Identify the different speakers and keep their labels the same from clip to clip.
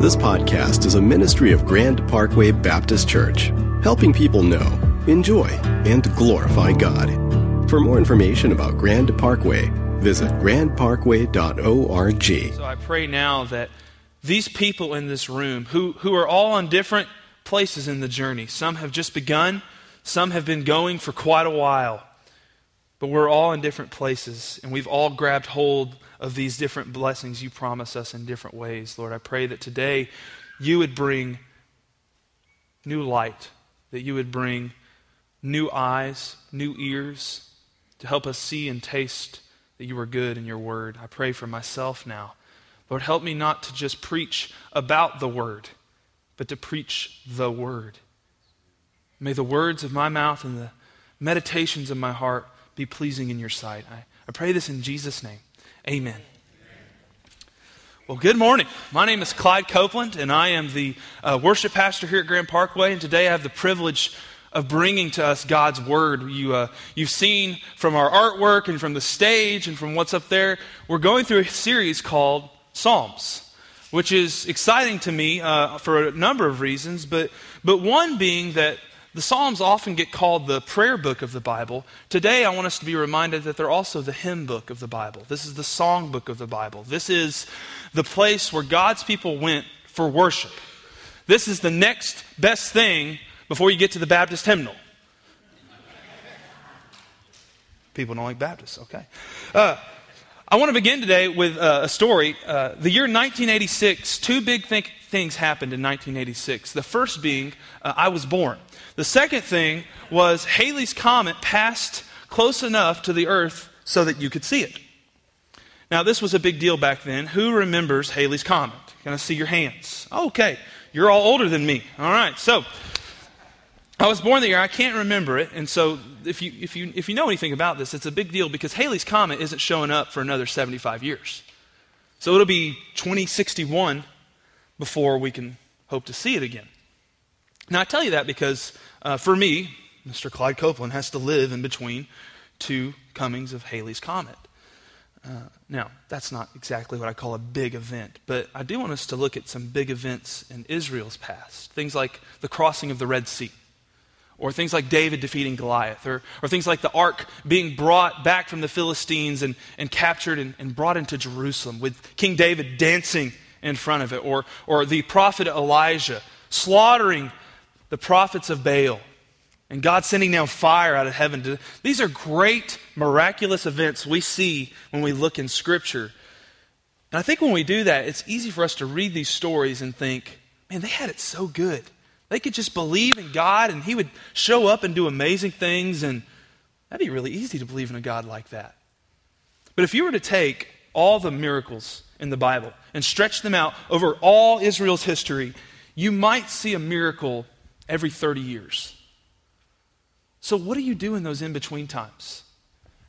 Speaker 1: This podcast is a ministry of Grand Parkway Baptist Church, helping people know, enjoy, and glorify God. For more information about Grand Parkway, visit grandparkway.org.
Speaker 2: So I pray now that these people in this room, who, who are all on different places in the journey, some have just begun, some have been going for quite a while, but we're all in different places, and we've all grabbed hold of these different blessings you promise us in different ways. Lord, I pray that today you would bring new light, that you would bring new eyes, new ears to help us see and taste that you are good in your word. I pray for myself now. Lord, help me not to just preach about the word, but to preach the word. May the words of my mouth and the meditations of my heart be pleasing in your sight. I, I pray this in Jesus' name. Amen. Well, good morning. My name is Clyde Copeland, and I am the uh, worship pastor here at Grand Parkway. And today I have the privilege of bringing to us God's Word. You, uh, you've seen from our artwork and from the stage and from what's up there, we're going through a series called Psalms, which is exciting to me uh, for a number of reasons, but, but one being that the Psalms often get called the prayer book of the Bible. Today, I want us to be reminded that they're also the hymn book of the Bible. This is the song book of the Bible. This is the place where God's people went for worship. This is the next best thing before you get to the Baptist hymnal. People don't like Baptists, okay. Uh, I want to begin today with uh, a story. Uh, the year 1986, two big th- things happened in 1986. The first being, uh, I was born. The second thing was Halley's Comet passed close enough to the Earth so that you could see it. Now, this was a big deal back then. Who remembers Halley's Comet? Can I see your hands? Okay, you're all older than me. All right, so I was born the year, I can't remember it, and so if you, if, you, if you know anything about this, it's a big deal because Halley's Comet isn't showing up for another 75 years. So it'll be 2061 before we can hope to see it again. Now, I tell you that because uh, for me, Mr. Clyde Copeland has to live in between two comings of Halley's Comet. Uh, now, that's not exactly what I call a big event, but I do want us to look at some big events in Israel's past. Things like the crossing of the Red Sea, or things like David defeating Goliath, or, or things like the ark being brought back from the Philistines and, and captured and, and brought into Jerusalem, with King David dancing in front of it, or, or the prophet Elijah slaughtering the prophets of Baal and God sending down fire out of heaven. To, these are great, miraculous events we see when we look in Scripture. And I think when we do that, it's easy for us to read these stories and think, man, they had it so good. They could just believe in God and He would show up and do amazing things, and that'd be really easy to believe in a God like that. But if you were to take all the miracles in the Bible and stretch them out over all Israel's history, you might see a miracle every 30 years. So, what do you do in those in between times?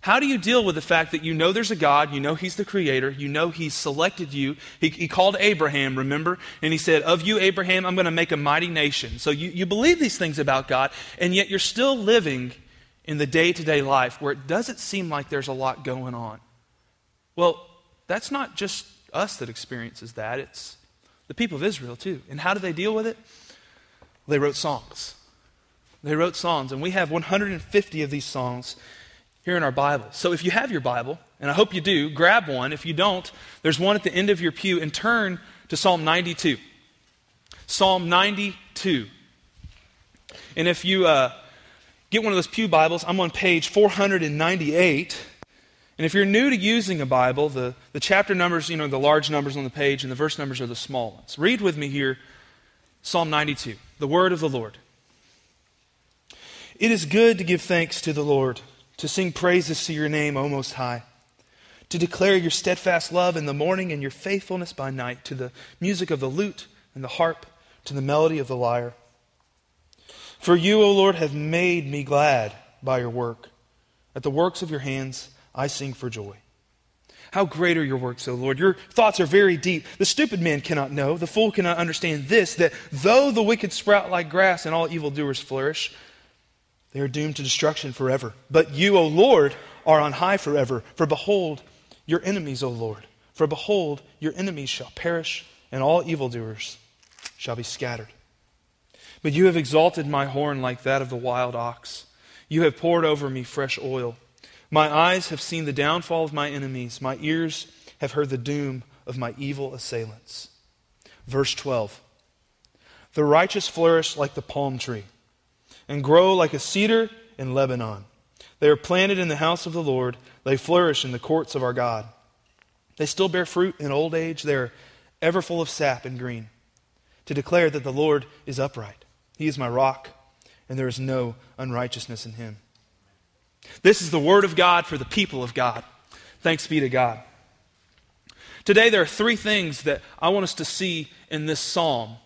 Speaker 2: How do you deal with the fact that you know there's a God, you know He's the Creator, you know He's selected you? He, he called Abraham, remember? And He said, Of you, Abraham, I'm going to make a mighty nation. So you, you believe these things about God, and yet you're still living in the day to day life where it doesn't seem like there's a lot going on. Well, that's not just us that experiences that, it's the people of Israel too. And how do they deal with it? They wrote songs. They wrote songs, and we have 150 of these songs here in our Bible. So if you have your Bible, and I hope you do, grab one. If you don't, there's one at the end of your pew, and turn to Psalm 92. Psalm 92. And if you uh, get one of those Pew Bibles, I'm on page 498. And if you're new to using a Bible, the, the chapter numbers, you know, the large numbers on the page, and the verse numbers are the small ones. Read with me here Psalm 92, the word of the Lord. It is good to give thanks to the Lord, to sing praises to your name, O Most High, to declare your steadfast love in the morning and your faithfulness by night, to the music of the lute and the harp, to the melody of the lyre. For you, O Lord, have made me glad by your work. At the works of your hands I sing for joy. How great are your works, O Lord! Your thoughts are very deep. The stupid man cannot know, the fool cannot understand this, that though the wicked sprout like grass and all evildoers flourish, they are doomed to destruction forever. But you, O Lord, are on high forever. For behold, your enemies, O Lord. For behold, your enemies shall perish and all evildoers shall be scattered. But you have exalted my horn like that of the wild ox. You have poured over me fresh oil. My eyes have seen the downfall of my enemies. My ears have heard the doom of my evil assailants. Verse 12 The righteous flourish like the palm tree and grow like a cedar in Lebanon. They are planted in the house of the Lord, they flourish in the courts of our God. They still bear fruit in old age, they are ever full of sap and green, to declare that the Lord is upright. He is my rock, and there is no unrighteousness in him. This is the word of God for the people of God. Thanks be to God. Today, there are three things that I want us to see in this psalm.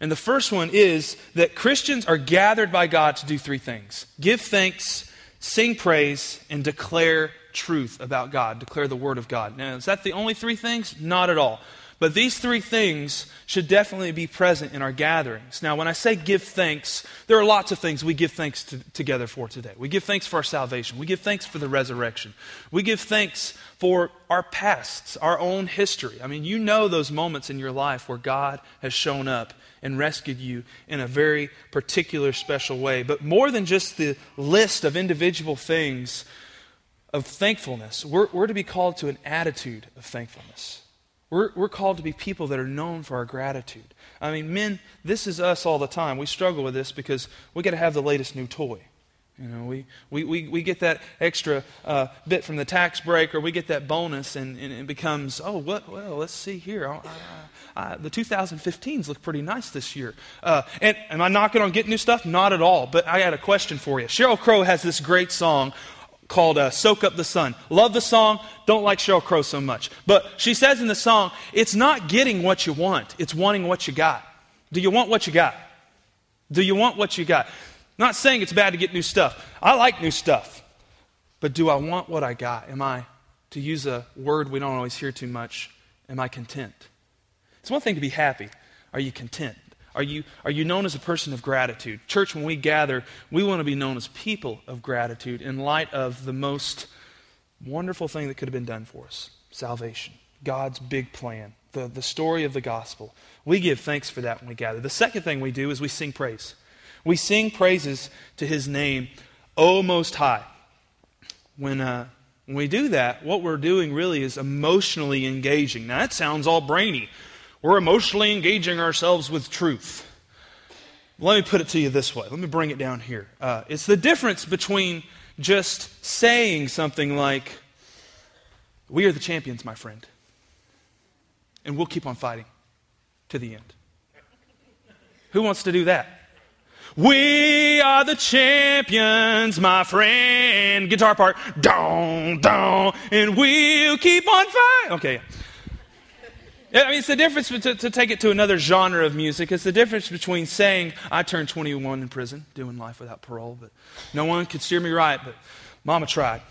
Speaker 2: And the first one is that Christians are gathered by God to do three things give thanks, sing praise, and declare truth about God, declare the word of God. Now, is that the only three things? Not at all. But these three things should definitely be present in our gatherings. Now, when I say give thanks, there are lots of things we give thanks to, together for today. We give thanks for our salvation. We give thanks for the resurrection. We give thanks for our pasts, our own history. I mean, you know those moments in your life where God has shown up and rescued you in a very particular, special way. But more than just the list of individual things of thankfulness, we're, we're to be called to an attitude of thankfulness. We're, we're called to be people that are known for our gratitude. I mean, men, this is us all the time. We struggle with this because we got to have the latest new toy. You know, we, we, we, we get that extra uh, bit from the tax break or we get that bonus and, and it becomes, oh, what, well, let's see here. I, I, I, the 2015s look pretty nice this year. Uh, and am I knocking on getting new stuff? Not at all. But I got a question for you. Sheryl Crow has this great song called uh, Soak Up the Sun. Love the song, don't like Sheryl Crow so much. But she says in the song, it's not getting what you want, it's wanting what you got. Do you want what you got? Do you want what you got? Not saying it's bad to get new stuff. I like new stuff. But do I want what I got? Am I, to use a word we don't always hear too much, am I content? It's one thing to be happy. Are you content? Are you, are you known as a person of gratitude? Church, when we gather, we want to be known as people of gratitude in light of the most wonderful thing that could have been done for us salvation, God's big plan, the, the story of the gospel. We give thanks for that when we gather. The second thing we do is we sing praise. We sing praises to his name, O Most High. When, uh, when we do that, what we're doing really is emotionally engaging. Now, that sounds all brainy. We're emotionally engaging ourselves with truth. Let me put it to you this way. Let me bring it down here. Uh, it's the difference between just saying something like, We are the champions, my friend, and we'll keep on fighting to the end. Who wants to do that? We are the champions, my friend. Guitar part, down, down, and we'll keep on fighting. Okay. I mean, it's the difference, to, to take it to another genre of music, it's the difference between saying, I turned 21 in prison, doing life without parole, but no one could steer me right, but mama tried.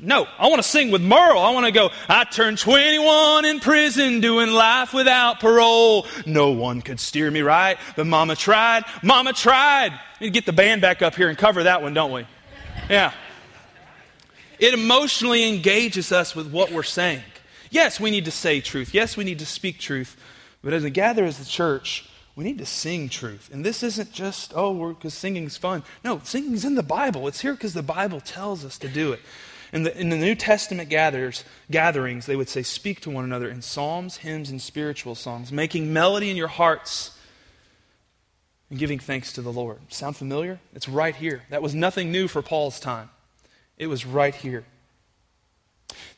Speaker 2: No, I want to sing with Merle. I want to go, I turned 21 in prison doing life without parole. No one could steer me right, but mama tried. Mama tried. We get the band back up here and cover that one, don't we? Yeah. It emotionally engages us with what we're saying. Yes, we need to say truth. Yes, we need to speak truth. But as we gather as the church, we need to sing truth. And this isn't just, oh, because singing's fun. No, singing's in the Bible. It's here because the Bible tells us to do it. In the, in the New Testament gatherers, gatherings, they would say, speak to one another in psalms, hymns, and spiritual songs, making melody in your hearts and giving thanks to the Lord. Sound familiar? It's right here. That was nothing new for Paul's time, it was right here.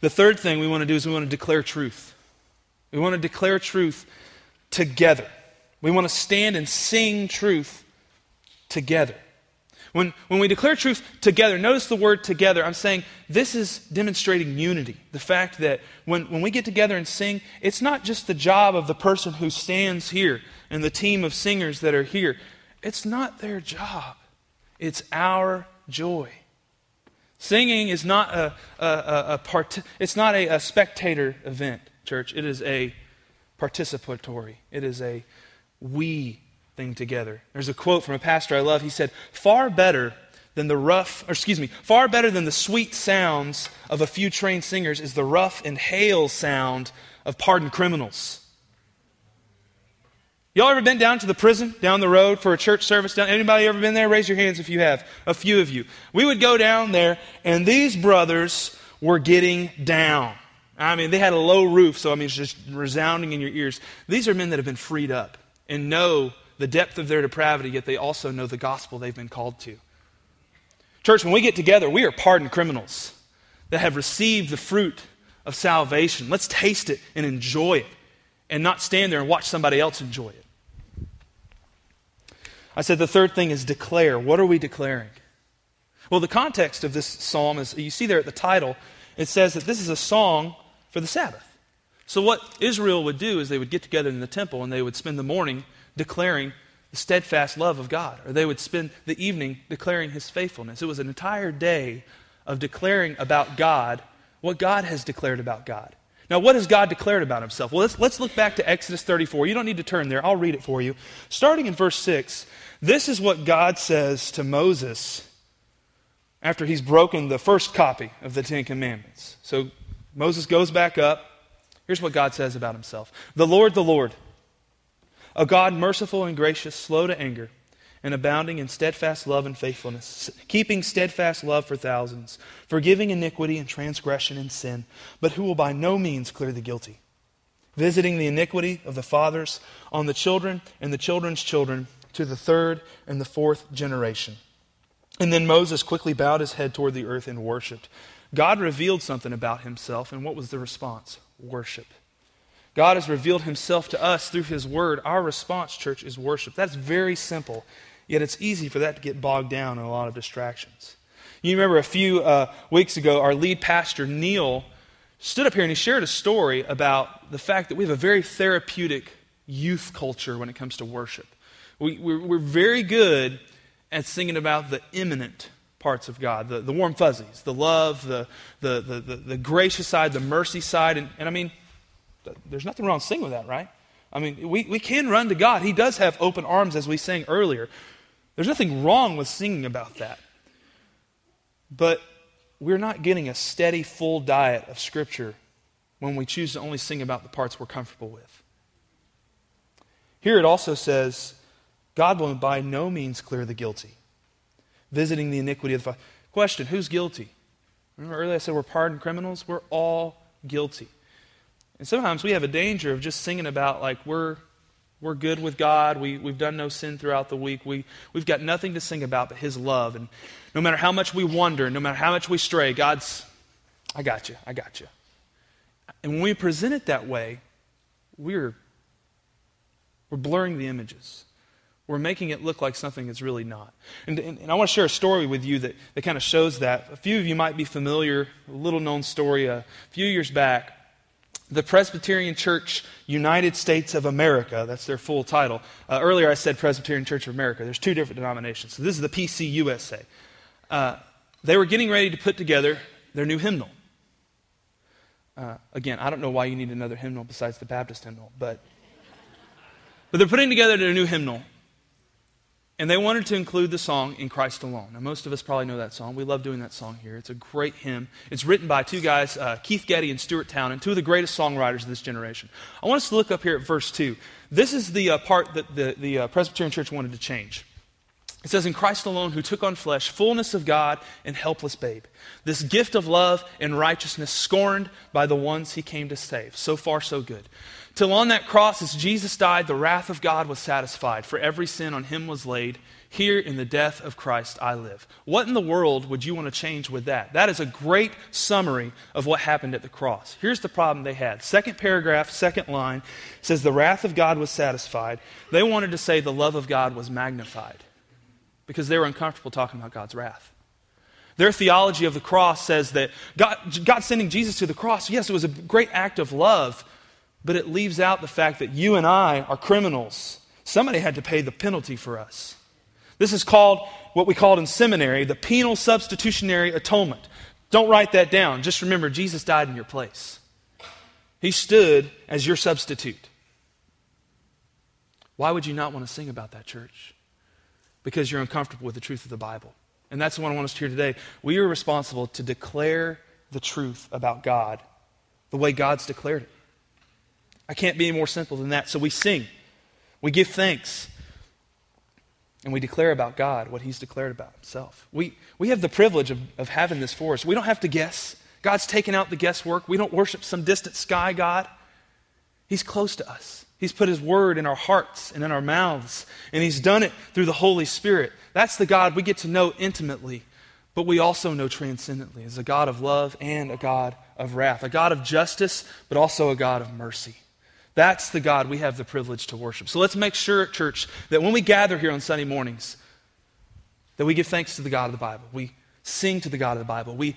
Speaker 2: The third thing we want to do is we want to declare truth. We want to declare truth together. We want to stand and sing truth together. When, when we declare truth together, notice the word together. I'm saying this is demonstrating unity. The fact that when, when we get together and sing, it's not just the job of the person who stands here and the team of singers that are here. It's not their job, it's our joy. Singing is not a, a, a, a part, it's not a, a spectator event, church. It is a participatory. It is a we thing together. There's a quote from a pastor I love. He said, Far better than the rough, or excuse me, far better than the sweet sounds of a few trained singers is the rough and hail sound of pardoned criminals. Y'all ever been down to the prison down the road for a church service? Down, Anybody ever been there? Raise your hands if you have. A few of you. We would go down there, and these brothers were getting down. I mean, they had a low roof, so I mean, it's just resounding in your ears. These are men that have been freed up and know the depth of their depravity, yet they also know the gospel they've been called to. Church, when we get together, we are pardoned criminals that have received the fruit of salvation. Let's taste it and enjoy it and not stand there and watch somebody else enjoy it. I said the third thing is declare. What are we declaring? Well, the context of this psalm is you see there at the title, it says that this is a song for the Sabbath. So, what Israel would do is they would get together in the temple and they would spend the morning declaring the steadfast love of God, or they would spend the evening declaring his faithfulness. It was an entire day of declaring about God what God has declared about God. Now, what has God declared about himself? Well, let's, let's look back to Exodus 34. You don't need to turn there, I'll read it for you. Starting in verse 6, this is what God says to Moses after he's broken the first copy of the Ten Commandments. So Moses goes back up. Here's what God says about himself The Lord, the Lord, a God merciful and gracious, slow to anger and abounding in steadfast love and faithfulness, keeping steadfast love for thousands, forgiving iniquity and transgression and sin, but who will by no means clear the guilty, visiting the iniquity of the fathers on the children and the children's children to the third and the fourth generation. And then Moses quickly bowed his head toward the earth and worshiped. God revealed something about himself, and what was the response? Worship. God has revealed himself to us through his word. Our response, church, is worship. That's very simple. Yet it's easy for that to get bogged down in a lot of distractions. You remember a few uh, weeks ago, our lead pastor, Neil, stood up here and he shared a story about the fact that we have a very therapeutic youth culture when it comes to worship. We, we're, we're very good at singing about the immanent parts of God, the, the warm fuzzies, the love, the, the, the, the, the gracious side, the mercy side. And, and I mean, there's nothing wrong singing with that, right? I mean, we, we can run to God. He does have open arms, as we sang earlier. There's nothing wrong with singing about that. But we're not getting a steady, full diet of Scripture when we choose to only sing about the parts we're comfortable with. Here it also says, God will by no means clear the guilty, visiting the iniquity of the. Question Who's guilty? Remember earlier I said we're pardoned criminals? We're all guilty. And sometimes we have a danger of just singing about like we're we're good with God. We, we've done no sin throughout the week. We, we've got nothing to sing about but His love. And no matter how much we wander, no matter how much we stray, God's, I got you, I got you. And when we present it that way, we're, we're blurring the images. We're making it look like something it's really not. And, and, and I want to share a story with you that, that kind of shows that. A few of you might be familiar, a little known story. A few years back, the Presbyterian Church United States of America. That's their full title. Uh, earlier I said Presbyterian Church of America. There's two different denominations. So this is the PCUSA. Uh, they were getting ready to put together their new hymnal. Uh, again, I don't know why you need another hymnal besides the Baptist hymnal, but, but they're putting together their new hymnal. And they wanted to include the song In Christ Alone. Now, most of us probably know that song. We love doing that song here. It's a great hymn. It's written by two guys, uh, Keith Getty and Stuart Townend, two of the greatest songwriters of this generation. I want us to look up here at verse 2. This is the uh, part that the, the uh, Presbyterian Church wanted to change. It says, In Christ alone, who took on flesh, fullness of God and helpless babe, this gift of love and righteousness scorned by the ones he came to save. So far, so good. Till on that cross, as Jesus died, the wrath of God was satisfied, for every sin on him was laid. Here in the death of Christ I live. What in the world would you want to change with that? That is a great summary of what happened at the cross. Here's the problem they had. Second paragraph, second line says, The wrath of God was satisfied. They wanted to say the love of God was magnified because they were uncomfortable talking about God's wrath. Their theology of the cross says that God, God sending Jesus to the cross, yes, it was a great act of love, but it leaves out the fact that you and I are criminals. Somebody had to pay the penalty for us. This is called what we called in seminary the penal substitutionary atonement. Don't write that down. Just remember, Jesus died in your place. He stood as your substitute. Why would you not want to sing about that, church? Because you're uncomfortable with the truth of the Bible. And that's what I want us to hear today. We are responsible to declare the truth about God the way God's declared it. I can't be any more simple than that. So we sing. We give thanks. And we declare about God what He's declared about Himself. We, we have the privilege of, of having this for us. We don't have to guess. God's taken out the guesswork. We don't worship some distant sky God. He's close to us. He's put His word in our hearts and in our mouths, and He's done it through the Holy Spirit. That's the God we get to know intimately, but we also know transcendently as a God of love and a God of wrath, a God of justice, but also a God of mercy. That's the God we have the privilege to worship. So let's make sure, church, that when we gather here on Sunday mornings, that we give thanks to the God of the Bible. We sing to the God of the Bible. We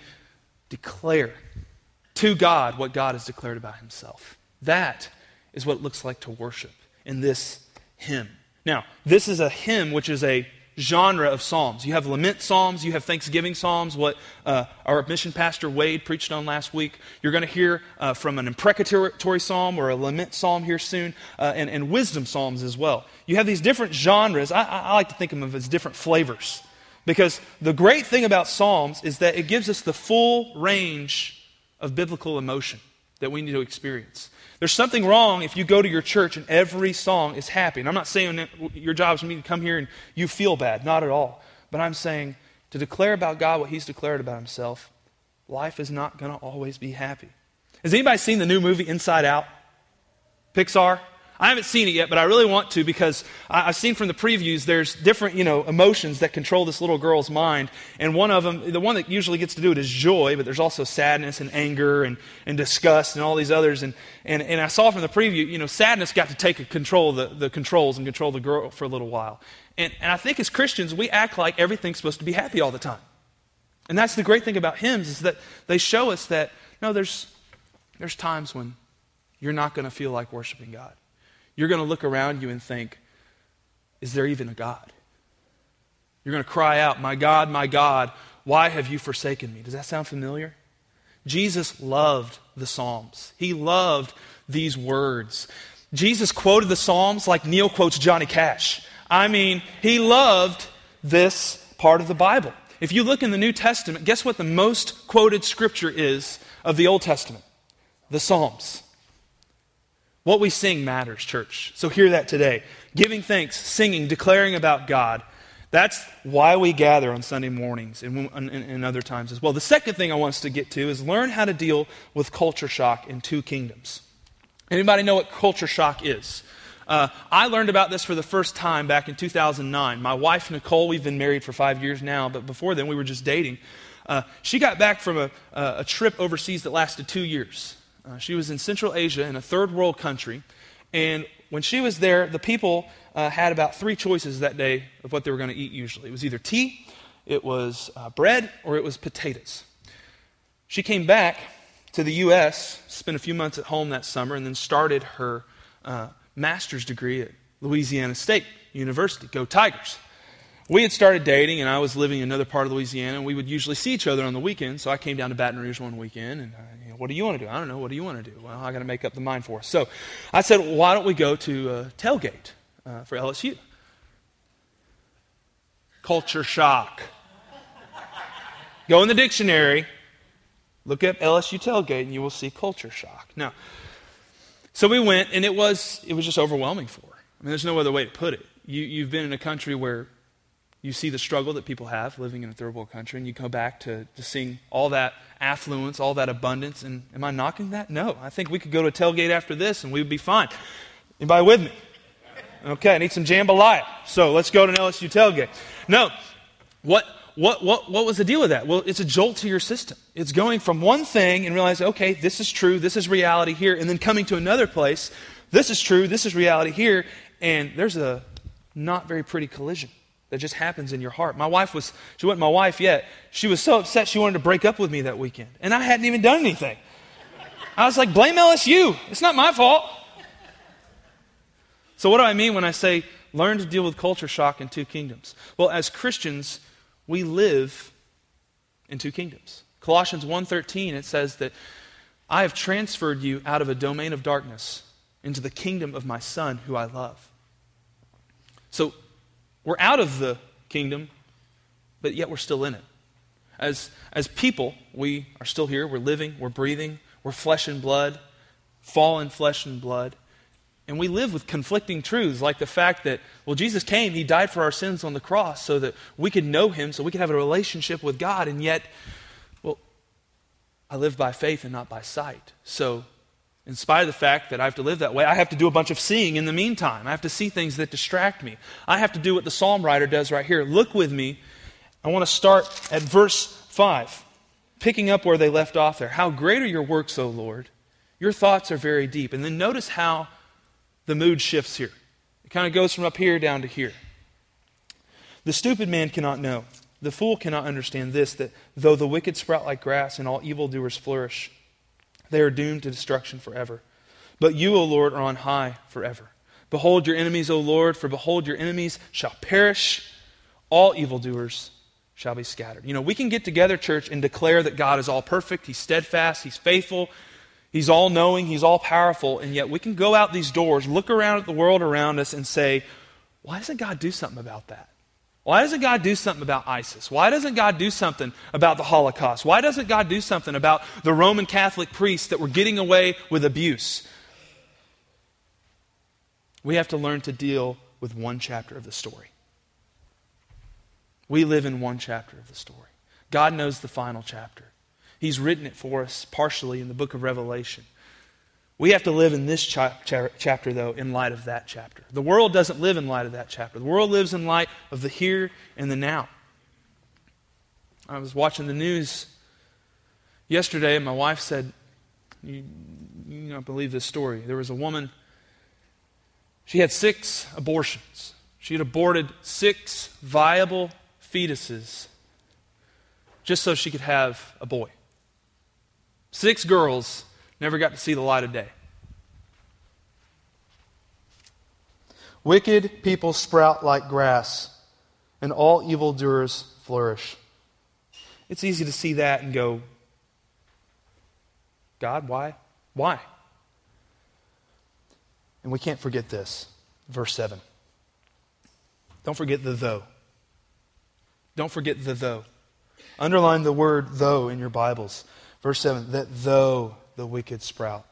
Speaker 2: declare to God what God has declared about himself. That is what it looks like to worship in this hymn. Now, this is a hymn which is a genre of psalms. You have lament psalms, you have thanksgiving psalms, what uh, our mission pastor Wade preached on last week. You're going to hear uh, from an imprecatory psalm or a lament psalm here soon, uh, and, and, wisdom psalms as well. You have these different genres. I, I like to think of them as different flavors. Because the great thing about psalms is that it gives us the full range of biblical emotion that we need to experience. There's something wrong if you go to your church and every song is happy. And I'm not saying that your job is for me to come here and you feel bad. Not at all. But I'm saying to declare about God what He's declared about Himself, life is not going to always be happy. Has anybody seen the new movie Inside Out? Pixar? I haven't seen it yet, but I really want to because I, have seen from the previews there's different, you know, emotions that control this little girl's mind. And one of them, the one that usually gets to do it is joy, but there's also sadness and anger and, and disgust and all these others. And, and, and I saw from the preview, you know, sadness got to take control the, the controls and control the girl for a little while. And, and I think as Christians, we act like everything's supposed to be happy all the time. And that's the great thing about hymns is that they show us that, no, there's, there's times when you're not going to feel like worshiping God you're going to look around you and think, is there even a God? You're going to cry out, My God, my God, why have you forsaken me? Does that sound familiar? Jesus loved the Psalms. He loved these words. Jesus quoted the Psalms like Neil quotes Johnny Cash. I mean, he loved this part of the Bible. If you look in the New Testament, guess what the most quoted scripture is of the Old Testament? The Psalms. What we sing matters, church. So hear that today. Giving thanks, singing, declaring about God. That's why we gather on Sunday mornings and, and, and, other times as well. The second thing I want us to get to is learn how to deal with culture shock in two kingdoms. Anybody know what culture shock is? Uh, I learned about this for the first time back in 2009. My wife, Nicole, we've been married for five years now, but before then we were just dating. Uh, she got back from a, a trip overseas that lasted two years. Uh, she was in Central Asia in a third world country. And when she was there, the people uh, had about three choices that day of what they were going to eat usually. It was either tea, it was uh, bread, or it was potatoes. She came back to the U.S., spent a few months at home that summer, and then started her uh, master's degree at Louisiana State University. Go Tigers! We had started dating, and I was living in another part of Louisiana, and we would usually see each other on the weekend. So I came down to Baton Rouge one weekend, and uh, you know, what do you want to do? I don't know. What do you want to do? Well, I got to make up the mind for us. So I said, well, why don't we go to uh, tailgate uh, for LSU? Culture shock. go in the dictionary, look up LSU tailgate, and you will see culture shock. Now, so we went, and it was it was just overwhelming for her. I mean, there's no other way to put it. You, you've been in a country where you see the struggle that people have living in a third world country, and you go back to, to seeing all that affluence, all that abundance. And am I knocking that? No. I think we could go to a tailgate after this and we would be fine. Anybody with me? Okay, I need some jambalaya. So let's go to an LSU tailgate. No. What, what, what, what was the deal with that? Well, it's a jolt to your system. It's going from one thing and realizing, okay, this is true, this is reality here, and then coming to another place, this is true, this is reality here, and there's a not very pretty collision that just happens in your heart. My wife was, she wasn't my wife yet. She was so upset she wanted to break up with me that weekend. And I hadn't even done anything. I was like, blame LSU. It's not my fault. So, what do I mean when I say learn to deal with culture shock in two kingdoms? Well, as Christians, we live in two kingdoms. Colossians 1:13 it says that I have transferred you out of a domain of darkness into the kingdom of my son who I love. So we're out of the kingdom, but yet we're still in it. As, as people, we are still here. We're living, we're breathing, we're flesh and blood, fallen flesh and blood. And we live with conflicting truths, like the fact that, well, Jesus came, He died for our sins on the cross so that we could know Him, so we could have a relationship with God. And yet, well, I live by faith and not by sight. So, in spite of the fact that I have to live that way, I have to do a bunch of seeing in the meantime. I have to see things that distract me. I have to do what the psalm writer does right here. Look with me. I want to start at verse 5, picking up where they left off there. How great are your works, O Lord! Your thoughts are very deep. And then notice how the mood shifts here. It kind of goes from up here down to here. The stupid man cannot know. The fool cannot understand this that though the wicked sprout like grass and all evildoers flourish, they are doomed to destruction forever. But you, O Lord, are on high forever. Behold your enemies, O Lord, for behold, your enemies shall perish. All evildoers shall be scattered. You know, we can get together, church, and declare that God is all perfect, He's steadfast, He's faithful, He's all knowing, He's all powerful, and yet we can go out these doors, look around at the world around us, and say, why doesn't God do something about that? Why doesn't God do something about ISIS? Why doesn't God do something about the Holocaust? Why doesn't God do something about the Roman Catholic priests that were getting away with abuse? We have to learn to deal with one chapter of the story. We live in one chapter of the story. God knows the final chapter. He's written it for us partially in the book of Revelation. We have to live in this cha- cha- chapter, though, in light of that chapter. The world doesn't live in light of that chapter. The world lives in light of the here and the now. I was watching the news yesterday, and my wife said, You, you don't believe this story. There was a woman, she had six abortions. She had aborted six viable fetuses just so she could have a boy. Six girls never got to see the light of day. Wicked people sprout like grass, and all evildoers flourish. It's easy to see that and go, God, why? Why? And we can't forget this. Verse 7. Don't forget the though. Don't forget the though. Underline the word though in your Bibles. Verse 7 that though the wicked sprout,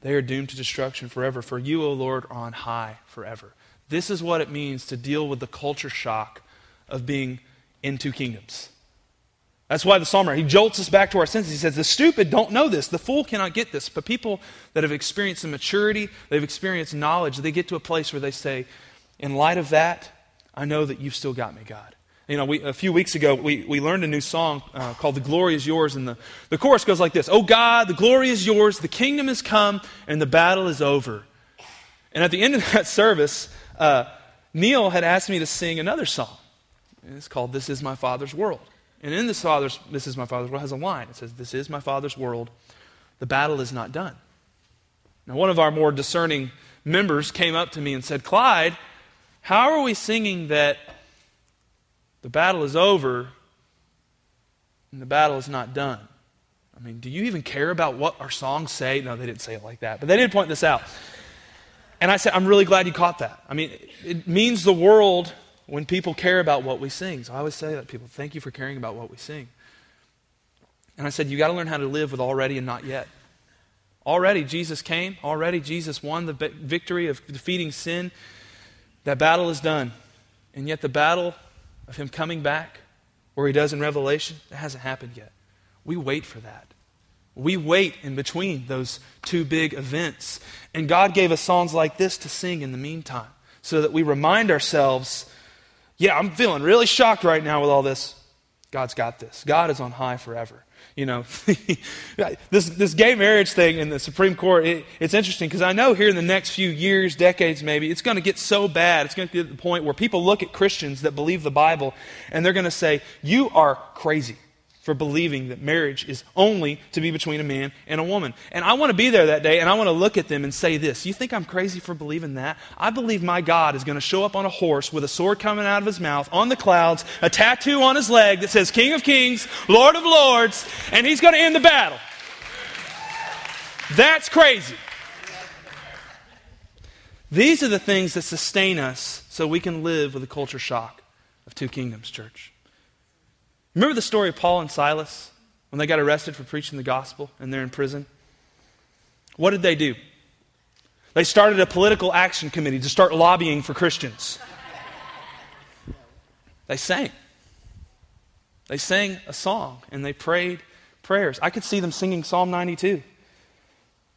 Speaker 2: they are doomed to destruction forever. For you, O Lord, are on high forever. This is what it means to deal with the culture shock of being in two kingdoms. That's why the psalmist he jolts us back to our senses. He says, The stupid don't know this, the fool cannot get this. But people that have experienced some maturity, they've experienced knowledge, they get to a place where they say, In light of that, I know that you've still got me, God. You know, we, a few weeks ago, we, we learned a new song uh, called The Glory is Yours. And the, the chorus goes like this Oh God, the glory is yours, the kingdom has come, and the battle is over. And at the end of that service, uh, Neil had asked me to sing another song. It's called This Is My Father's World. And in this, father's, this Is My Father's World has a line. It says, This is my Father's world. The battle is not done. Now, one of our more discerning members came up to me and said, Clyde, how are we singing that the battle is over and the battle is not done. I mean, do you even care about what our songs say? No, they didn't say it like that, but they did point this out. And I said, I'm really glad you caught that. I mean, it means the world when people care about what we sing. So I always say that people, thank you for caring about what we sing. And I said, you got to learn how to live with already and not yet. Already Jesus came. Already Jesus won the victory of defeating sin. That battle is done. And yet the battle of him coming back, or he does in Revelation, that hasn't happened yet. We wait for that. We wait in between those two big events. And God gave us songs like this to sing in the meantime so that we remind ourselves yeah, I'm feeling really shocked right now with all this. God's got this. God is on high forever. You know, this, this gay marriage thing in the Supreme Court, it, it's interesting because I know here in the next few years, decades maybe, it's going to get so bad. It's going to get to the point where people look at Christians that believe the Bible and they're going to say, You are crazy for believing that marriage is only to be between a man and a woman. And I want to be there that day and I want to look at them and say this You think I'm crazy for believing that? I believe my God is going to show up on a horse with a sword coming out of his mouth on the clouds, a tattoo on his leg that says King of Kings, Lord of Lords, and he's going to end the battle. That's crazy. These are the things that sustain us so we can live with the culture shock of two kingdoms, church. Remember the story of Paul and Silas when they got arrested for preaching the gospel and they're in prison? What did they do? They started a political action committee to start lobbying for Christians. They sang. They sang a song and they prayed prayers. I could see them singing Psalm 92.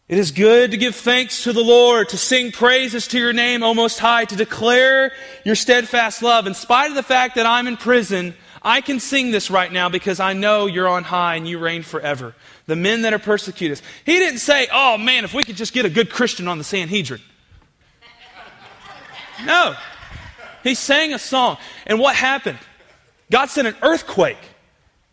Speaker 2: It is good to give thanks to the Lord, to sing praises to your name, O Most High, to declare your steadfast love. In spite of the fact that I'm in prison, I can sing this right now because I know you're on high and you reign forever. The men that are persecuted. He didn't say, oh man, if we could just get a good Christian on the Sanhedrin. No. He sang a song. And what happened? God sent an earthquake.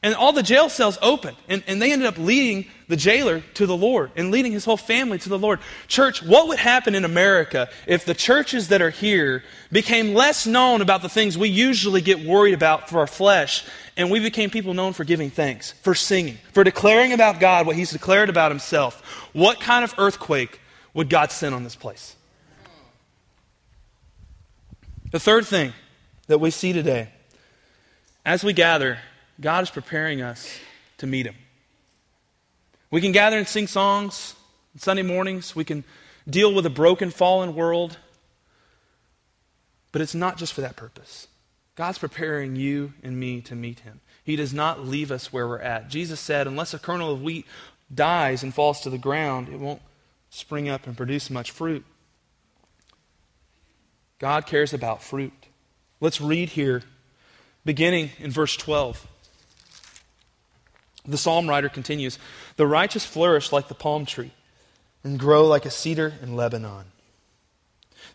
Speaker 2: And all the jail cells opened. And, and they ended up leading the jailer to the Lord and leading his whole family to the Lord. Church, what would happen in America if the churches that are here became less known about the things we usually get worried about for our flesh and we became people known for giving thanks, for singing, for declaring about God what he's declared about himself? What kind of earthquake would God send on this place? The third thing that we see today as we gather, God is preparing us to meet Him. We can gather and sing songs on Sunday mornings. We can deal with a broken, fallen world. But it's not just for that purpose. God's preparing you and me to meet Him. He does not leave us where we're at. Jesus said, unless a kernel of wheat dies and falls to the ground, it won't spring up and produce much fruit. God cares about fruit. Let's read here beginning in verse 12. The psalm writer continues The righteous flourish like the palm tree and grow like a cedar in Lebanon.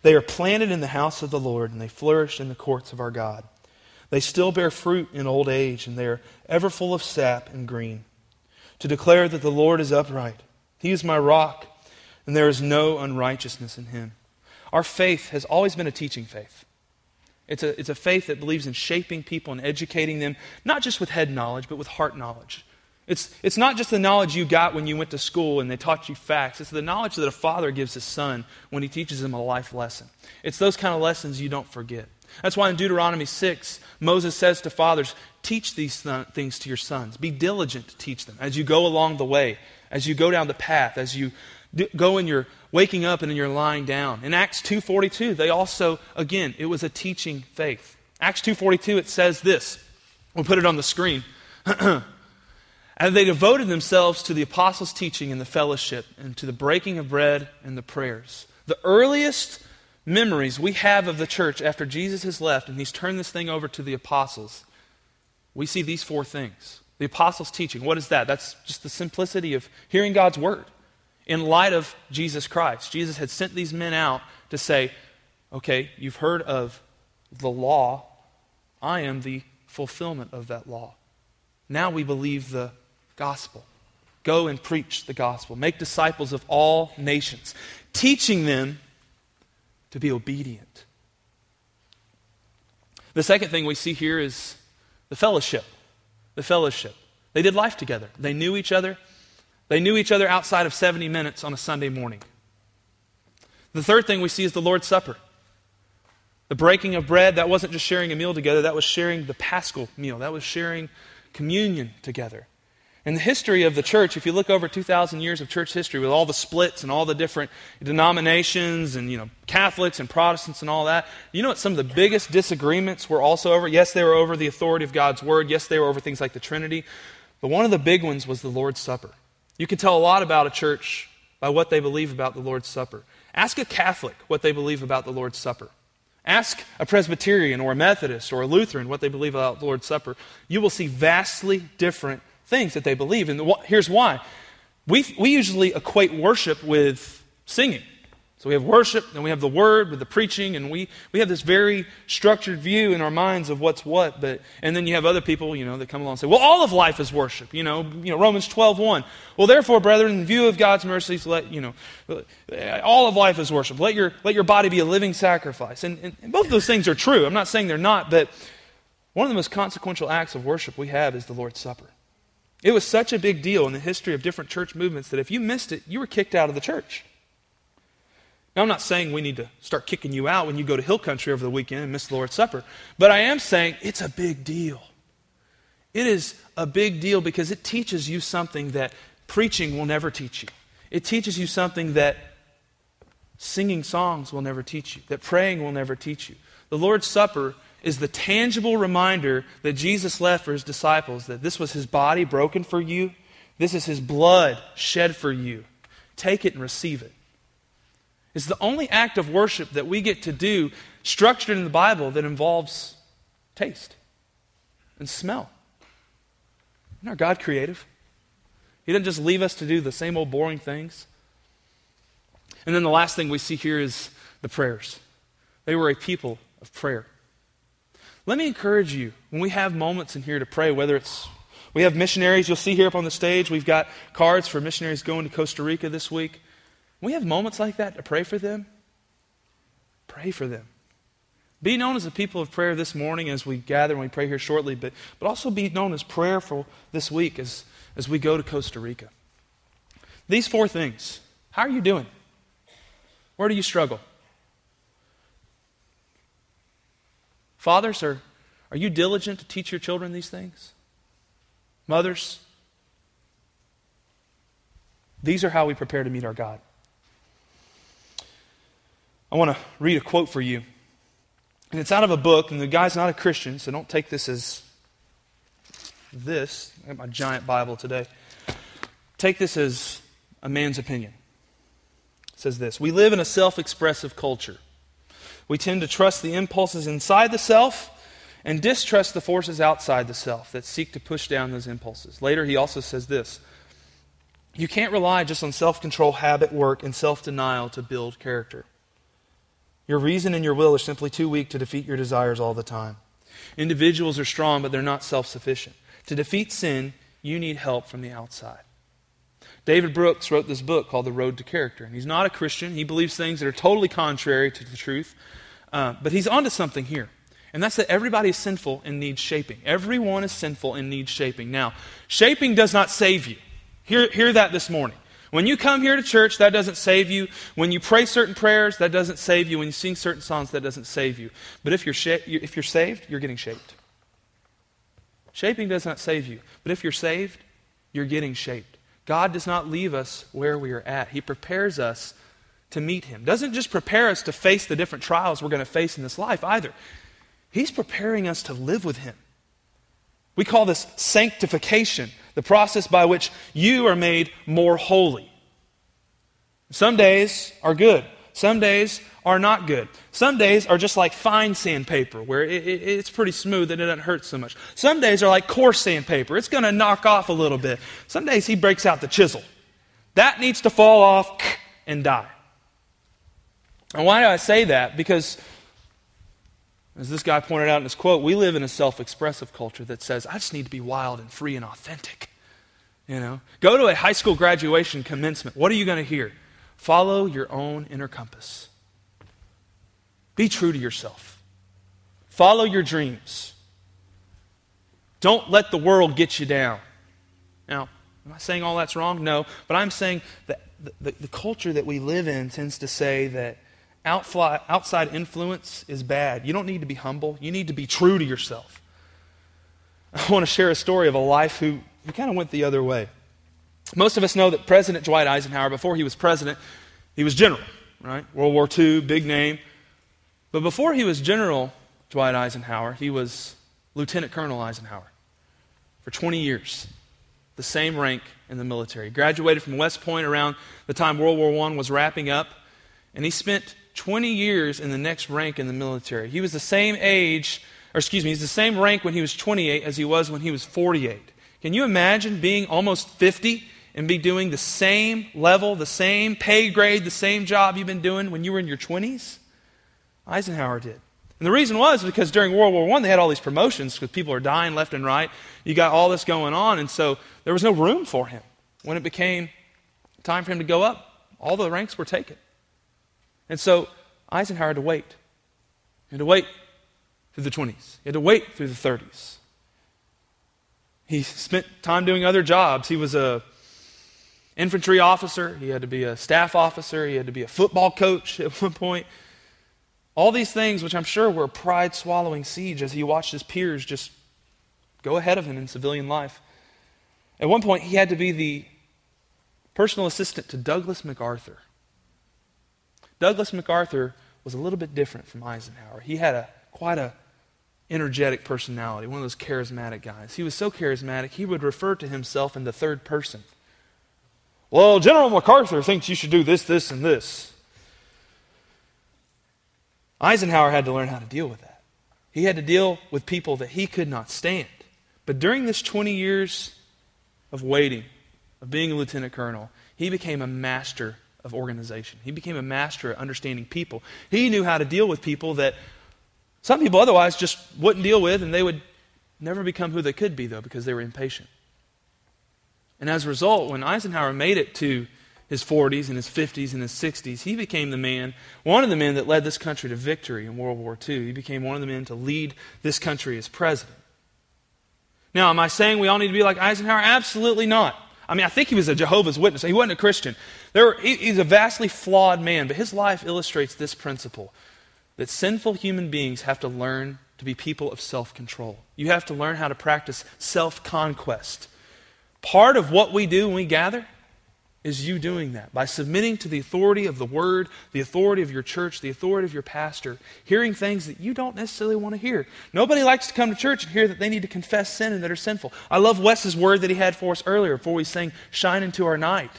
Speaker 2: They are planted in the house of the Lord, and they flourish in the courts of our God. They still bear fruit in old age, and they are ever full of sap and green, to declare that the Lord is upright. He is my rock, and there is no unrighteousness in him. Our faith has always been a teaching faith. It's a, it's a faith that believes in shaping people and educating them, not just with head knowledge, but with heart knowledge. It's, it's not just the knowledge you got when you went to school and they taught you facts. It's the knowledge that a father gives his son when he teaches him a life lesson. It's those kind of lessons you don't forget. That's why in Deuteronomy 6, Moses says to fathers, Teach these th- things to your sons. Be diligent to teach them as you go along the way, as you go down the path, as you go in your waking up and in your lying down. In Acts 2:42, they also again, it was a teaching faith. Acts 2:42 it says this. We'll put it on the screen. and they devoted themselves to the apostles' teaching and the fellowship and to the breaking of bread and the prayers. The earliest memories we have of the church after Jesus has left and he's turned this thing over to the apostles, we see these four things. The apostles' teaching, what is that? That's just the simplicity of hearing God's word in light of Jesus Christ. Jesus had sent these men out to say, okay, you've heard of the law. I am the fulfillment of that law. Now we believe the gospel. Go and preach the gospel. Make disciples of all nations, teaching them to be obedient. The second thing we see here is the fellowship. The fellowship. They did life together, they knew each other. They knew each other outside of 70 minutes on a Sunday morning. The third thing we see is the Lord's Supper. The breaking of bread, that wasn't just sharing a meal together, that was sharing the paschal meal. That was sharing communion together. In the history of the church, if you look over 2,000 years of church history with all the splits and all the different denominations and, you know, Catholics and Protestants and all that, you know what some of the biggest disagreements were also over? Yes, they were over the authority of God's Word. Yes, they were over things like the Trinity. But one of the big ones was the Lord's Supper. You can tell a lot about a church by what they believe about the Lord's Supper. Ask a Catholic what they believe about the Lord's Supper. Ask a Presbyterian or a Methodist or a Lutheran what they believe about the Lord's Supper. You will see vastly different things that they believe. And here's why. We, we usually equate worship with singing. So we have worship, and we have the word with the preaching, and we, we have this very structured view in our minds of what's what. But and then you have other people, you know, that come along and say, well, all of life is worship. You know, you know Romans 12, 1. Well, therefore, brethren, in view of God's mercies, let you know, all of life is worship. Let your let your body be a living sacrifice. And, and, and both of those things are true. I'm not saying they're not, but one of the most consequential acts of worship we have is the Lord's Supper. It was such a big deal in the history of different church movements that if you missed it, you were kicked out of the church. Now, I'm not saying we need to start kicking you out when you go to Hill Country over the weekend and miss the Lord's Supper, but I am saying it's a big deal. It is a big deal because it teaches you something that preaching will never teach you. It teaches you something that singing songs will never teach you, that praying will never teach you. The Lord's Supper is the tangible reminder that Jesus left for his disciples that this was his body broken for you, this is his blood shed for you. Take it and receive it. It's the only act of worship that we get to do structured in the Bible that involves taste and smell. Isn't our God creative? He doesn't just leave us to do the same old boring things. And then the last thing we see here is the prayers. They were a people of prayer. Let me encourage you when we have moments in here to pray, whether it's we have missionaries, you'll see here up on the stage, we've got cards for missionaries going to Costa Rica this week. we have moments like that to pray for them. Pray for them. Be known as a people of prayer this morning as we gather and we pray here shortly, but, but also be known as prayerful this week as, as we go to Costa Rica. These four things. How are you doing? Where do you struggle? Fathers, are, are you diligent to teach your children these things? Mothers, these are how we prepare to meet our God. I want to read a quote for you. And it's out of a book, and the guy's not a Christian, so don't take this as this. I have my giant Bible today. Take this as a man's opinion. It says this We live in a self expressive culture. We tend to trust the impulses inside the self and distrust the forces outside the self that seek to push down those impulses. Later, he also says this You can't rely just on self control, habit, work, and self denial to build character. Your reason and your will are simply too weak to defeat your desires all the time. Individuals are strong, but they're not self sufficient. To defeat sin, you need help from the outside. David Brooks wrote this book called The Road to Character. And he's not a Christian. He believes things that are totally contrary to the truth. Uh, but he's onto something here. And that's that everybody is sinful and needs shaping. Everyone is sinful and needs shaping. Now, shaping does not save you. Hear, hear that this morning. When you come here to church, that doesn't save you. When you pray certain prayers, that doesn't save you. When you sing certain songs, that doesn't save you. But if you're, sh- if you're saved, you're getting shaped. Shaping does not save you. But if you're saved, you're getting shaped. God does not leave us where we are at. He prepares us to meet Him. Doesn't just prepare us to face the different trials we're going to face in this life either. He's preparing us to live with Him. We call this sanctification, the process by which you are made more holy. Some days are good, some days are not good. Some days are just like fine sandpaper, where it, it, it's pretty smooth and it doesn't hurt so much. Some days are like coarse sandpaper, it's going to knock off a little bit. Some days he breaks out the chisel. That needs to fall off and die. And why do I say that? Because as this guy pointed out in his quote, we live in a self expressive culture that says, I just need to be wild and free and authentic. You know, go to a high school graduation commencement. What are you going to hear? Follow your own inner compass. Be true to yourself. Follow your dreams. Don't let the world get you down. Now, am I saying all that's wrong? No. But I'm saying that the, the, the culture that we live in tends to say that outfly, outside influence is bad. You don't need to be humble, you need to be true to yourself. I want to share a story of a life who, who kind of went the other way. Most of us know that President Dwight Eisenhower, before he was president, he was general, right? World War II, big name. But before he was General Dwight Eisenhower, he was Lieutenant Colonel Eisenhower for 20 years, the same rank in the military. Graduated from West Point around the time World War I was wrapping up, and he spent 20 years in the next rank in the military. He was the same age, or excuse me, he's the same rank when he was 28 as he was when he was 48. Can you imagine being almost 50 and be doing the same level, the same pay grade, the same job you've been doing when you were in your 20s? Eisenhower did. And the reason was because during World War I, they had all these promotions because people are dying left and right. You got all this going on, and so there was no room for him. When it became time for him to go up, all the ranks were taken. And so Eisenhower had to wait. He had to wait through the 20s. He had to wait through the 30s. He spent time doing other jobs. He was a infantry officer. He had to be a staff officer. He had to be a football coach at one point. All these things, which I'm sure were pride swallowing siege as he watched his peers just go ahead of him in civilian life. At one point, he had to be the personal assistant to Douglas MacArthur. Douglas MacArthur was a little bit different from Eisenhower. He had a quite a energetic personality, one of those charismatic guys. He was so charismatic, he would refer to himself in the third person. Well, General MacArthur thinks you should do this, this, and this. Eisenhower had to learn how to deal with that. He had to deal with people that he could not stand. But during this 20 years of waiting, of being a lieutenant colonel, he became a master of organization. He became a master at understanding people. He knew how to deal with people that some people otherwise just wouldn't deal with, and they would never become who they could be, though, because they were impatient. And as a result, when Eisenhower made it to his 40s and his 50s and his 60s, he became the man, one of the men that led this country to victory in World War II. He became one of the men to lead this country as president. Now, am I saying we all need to be like Eisenhower? Absolutely not. I mean, I think he was a Jehovah's Witness. He wasn't a Christian. Were, he, he's a vastly flawed man, but his life illustrates this principle that sinful human beings have to learn to be people of self control. You have to learn how to practice self conquest. Part of what we do when we gather is you doing that by submitting to the authority of the Word, the authority of your church, the authority of your pastor, hearing things that you don't necessarily want to hear. Nobody likes to come to church and hear that they need to confess sin and that are sinful. I love Wes's word that he had for us earlier before we sang Shine into Our Night.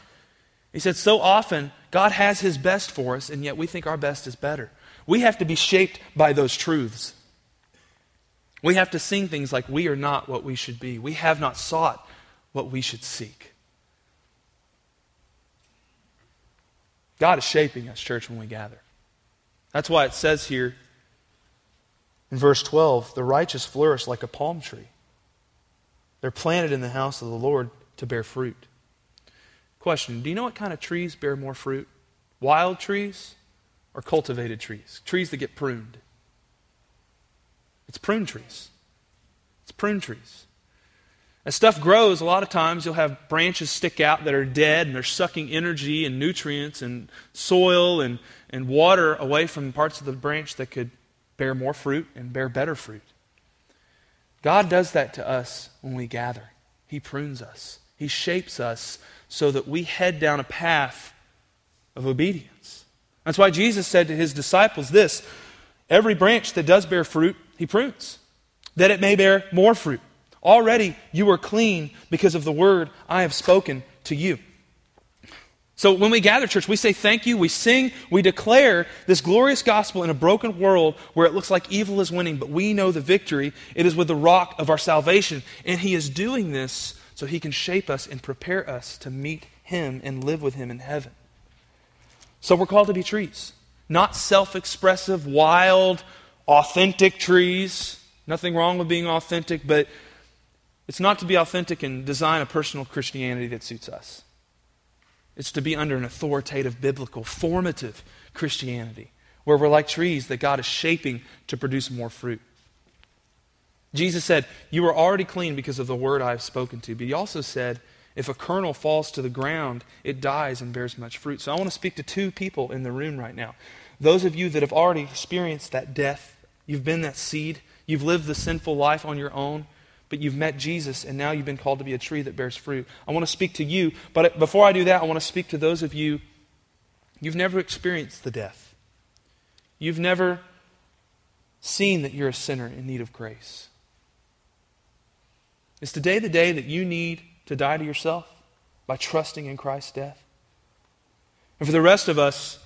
Speaker 2: He said, So often, God has His best for us, and yet we think our best is better. We have to be shaped by those truths. We have to sing things like, We are not what we should be. We have not sought what we should seek. God is shaping us, church, when we gather. That's why it says here in verse 12 the righteous flourish like a palm tree. They're planted in the house of the Lord to bear fruit. Question Do you know what kind of trees bear more fruit? Wild trees or cultivated trees? Trees that get pruned. It's prune trees. It's prune trees. As stuff grows, a lot of times you'll have branches stick out that are dead and they're sucking energy and nutrients and soil and, and water away from parts of the branch that could bear more fruit and bear better fruit. God does that to us when we gather. He prunes us, He shapes us so that we head down a path of obedience. That's why Jesus said to His disciples this every branch that does bear fruit, He prunes, that it may bear more fruit. Already you are clean because of the word I have spoken to you. So when we gather, church, we say thank you, we sing, we declare this glorious gospel in a broken world where it looks like evil is winning, but we know the victory. It is with the rock of our salvation. And He is doing this so He can shape us and prepare us to meet Him and live with Him in heaven. So we're called to be trees, not self expressive, wild, authentic trees. Nothing wrong with being authentic, but it's not to be authentic and design a personal Christianity that suits us. It's to be under an authoritative, biblical, formative Christianity where we're like trees that God is shaping to produce more fruit. Jesus said, You are already clean because of the word I have spoken to. But he also said, If a kernel falls to the ground, it dies and bears much fruit. So I want to speak to two people in the room right now. Those of you that have already experienced that death, you've been that seed, you've lived the sinful life on your own but you've met Jesus and now you've been called to be a tree that bears fruit. I want to speak to you, but before I do that, I want to speak to those of you you've never experienced the death. You've never seen that you're a sinner in need of grace. Is today the day that you need to die to yourself by trusting in Christ's death? And for the rest of us,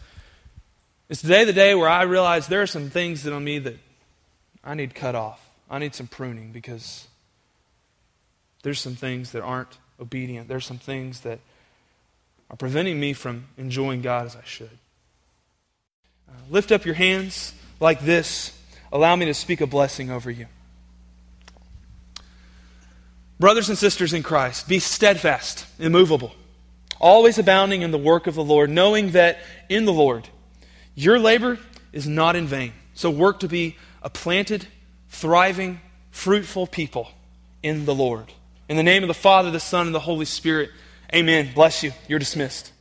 Speaker 2: is today the day where I realize there are some things that on me that I need cut off. I need some pruning because there's some things that aren't obedient. There's some things that are preventing me from enjoying God as I should. Uh, lift up your hands like this. Allow me to speak a blessing over you. Brothers and sisters in Christ, be steadfast, immovable, always abounding in the work of the Lord, knowing that in the Lord your labor is not in vain. So work to be a planted, thriving, fruitful people in the Lord. In the name of the Father, the Son, and the Holy Spirit, amen. Bless you. You're dismissed.